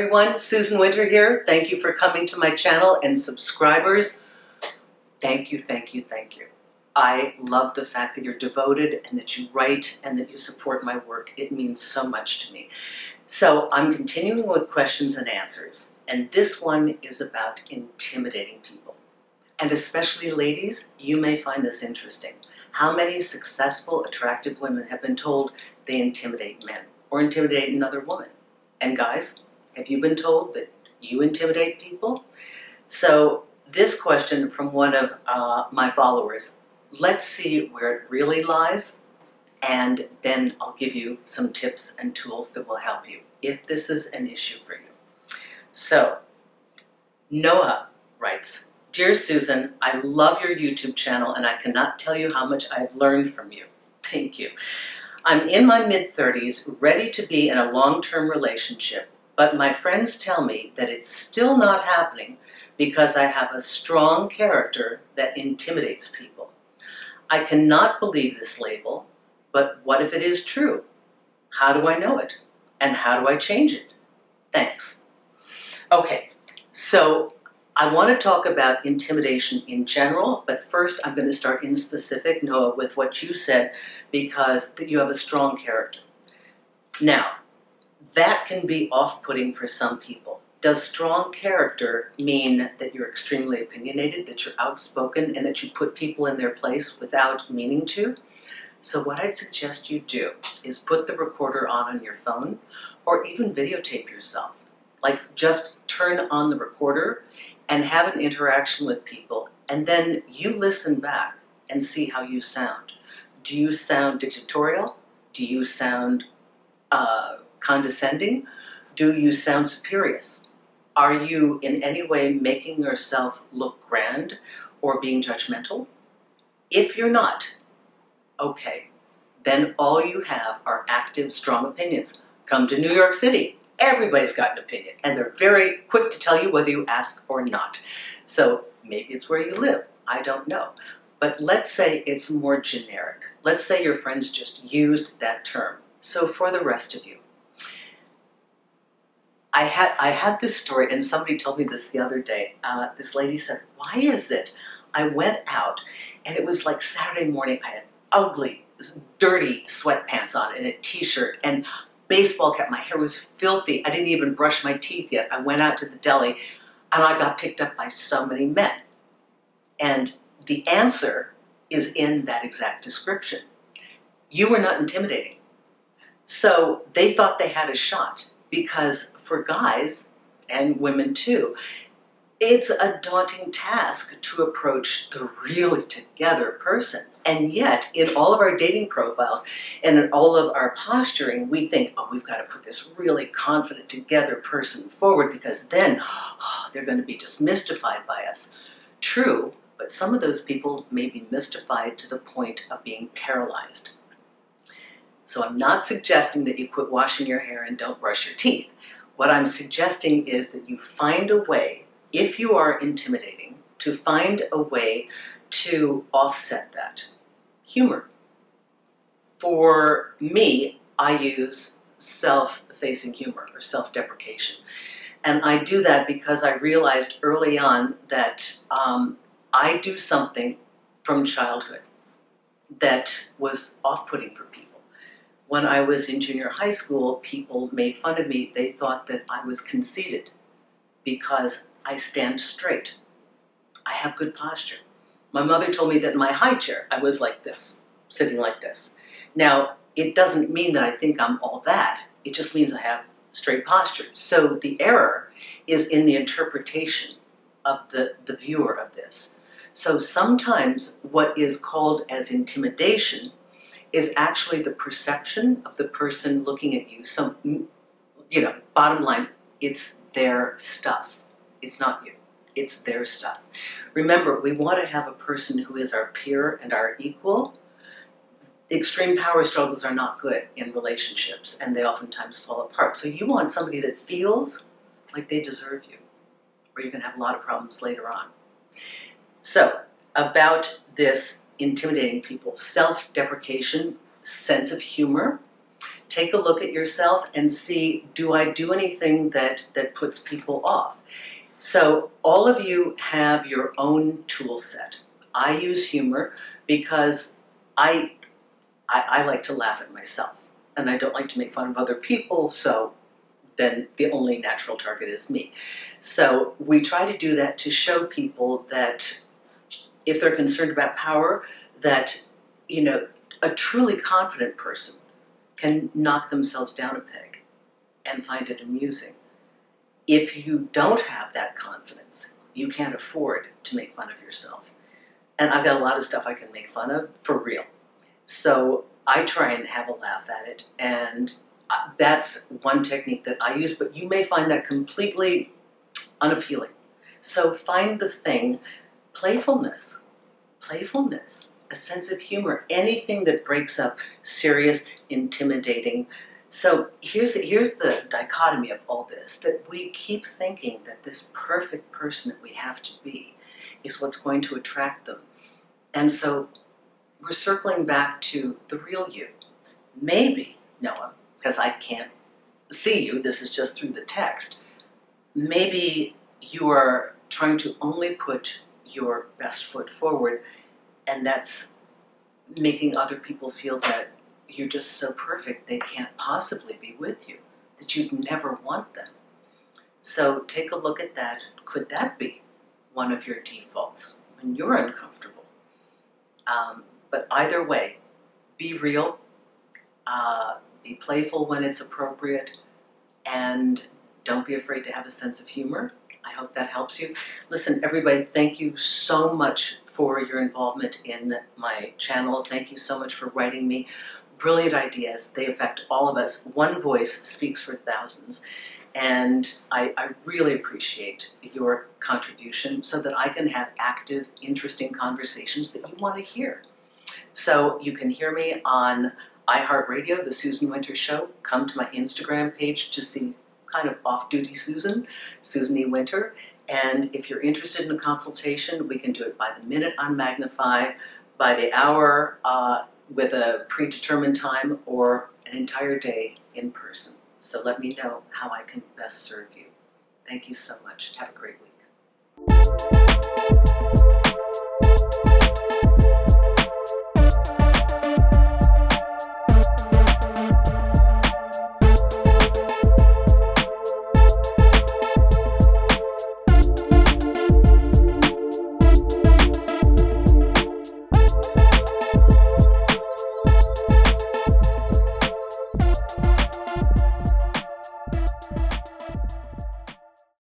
everyone, Susan Winter here. Thank you for coming to my channel and subscribers. Thank you, thank you, thank you. I love the fact that you're devoted and that you write and that you support my work. It means so much to me. So I'm continuing with questions and answers, and this one is about intimidating people. And especially ladies, you may find this interesting. How many successful, attractive women have been told they intimidate men or intimidate another woman? And guys, have you been told that you intimidate people? So this question from one of uh, my followers, let's see where it really lies and then I'll give you some tips and tools that will help you if this is an issue for you. So, Noah writes, Dear Susan, I love your YouTube channel and I cannot tell you how much I've learned from you. Thank you. I'm in my mid-30s, ready to be in a long-term relationship, but my friends tell me that it's still not happening because I have a strong character that intimidates people. I cannot believe this label, but what if it is true? How do I know it? And how do I change it? Thanks. Okay, so I want to talk about intimidation in general, but first I'm going to start in specific, Noah, with what you said, because you have a strong character. Now, that can be off-putting for some people. Does strong character mean that you're extremely opinionated, that you're outspoken, and that you put people in their place without meaning to? So what I'd suggest you do is put the recorder on on your phone or even videotape yourself. Like just turn on the recorder and have an interaction with people and then you listen back and see how you sound. Do you sound dictatorial? Do you sound uh, condescending? Do you sound superior? Are you in any way making yourself look grand or being judgmental? If you're not, okay, then all you have are active, strong opinions. Come to New York City. Everybody's got an opinion, and they're very quick to tell you whether you ask or not. So maybe it's where you live. I don't know. But let's say it's more generic. Let's say your friends just used that term. So for the rest of you, I had I had this story, and somebody told me this the other day. Uh, this lady said, "Why is it?" I went out, and it was like Saturday morning. I had ugly, dirty sweatpants on and a t-shirt and baseball cap. My hair was filthy. I didn't even brush my teeth yet. I went out to the deli and I got picked up by so many men. And the answer is in that exact description. You were not intimidating. So they thought they had a shot because for guys and women too, it's a daunting task to approach the really together person. And yet, in all of our dating profiles and in all of our posturing, we think, oh, we've got to put this really confident together person forward because then oh, they're going to be just mystified by us. True, but some of those people may be mystified to the point of being paralyzed. So I'm not suggesting that you quit washing your hair and don't brush your teeth. What I'm suggesting is that you find a way if you are intimidating, to find a way to offset that. Humor. For me, I use self-facing humor or self-deprecation. And I do that because I realized early on that um, I do something from childhood that was off-putting for people. When I was in junior high school, people made fun of me. They thought that I was conceited because I stand straight. I have good posture. My mother told me that in my high chair, I was like this, sitting like this. Now, it doesn't mean that I think I'm all that. It just means I have straight posture. So the error is in the interpretation of the, the viewer of this. So sometimes what is called as intimidation is actually the perception of the person looking at you. So, you know, bottom line, it's their stuff. It's not you. It's their stuff. Remember, we want to have a person who is our peer and our equal. Extreme power struggles are not good in relationships, and they oftentimes fall apart. So you want somebody that feels like they deserve you, or you're going to have a lot of problems later on. So, about this intimidating people, self-deprecation, sense of humor, take a look at yourself and see do I do anything that, that puts people off? So, all of you have your own tool set. I use humor because I, I, I like to laugh at myself and I don't like to make fun of other people, so then the only natural target is me. So we try to do that to show people that if they're concerned about power, that you know a truly confident person can knock themselves down a peg and find it amusing. If you don't have that confidence, you can't afford to make fun of yourself. And I've got a lot of stuff I can make fun of for real. So I try and have a laugh at it, and uh, that's one technique that I use, but you may find that completely unappealing. So find the thing playfulness, playfulness, a sense of humor, anything that breaks up serious, intimidating. So here's the, here's the dichotomy of all this that we keep thinking that this perfect person that we have to be is what's going to attract them. And so we're circling back to the real you. Maybe, Noah, because I can't see you, this is just through the text, maybe you are trying to only put your best foot forward, and that's making other people feel that you're just so perfect they can't possibly be with you, that you'd never want them. So take a look at that. Could that be one of your defaults when you're uncomfortable? Um, but either way, be real, uh, be playful when it's appropriate, and don't be afraid to have a sense of humor. I hope that helps you. Listen, everybody, thank you so much for your involvement in my channel. Thank you so much for writing me. Brilliant ideas. They affect all of us. One voice speaks for thousands. And I, I, really appreciate your contribution so that I can have active, interesting conversations that you want to hear. So you can hear me on iHeartRadio, The Susan Winter Show. Come to my Instagram page to see kind of off-duty Susan, Susan E. Winter. And if you're interested in a consultation, we can do it by the minute on Magnify, by the hour uh, with a predetermined time, or an entire day in person. So let me know how I can best serve you. Thank you so much. Have a great week.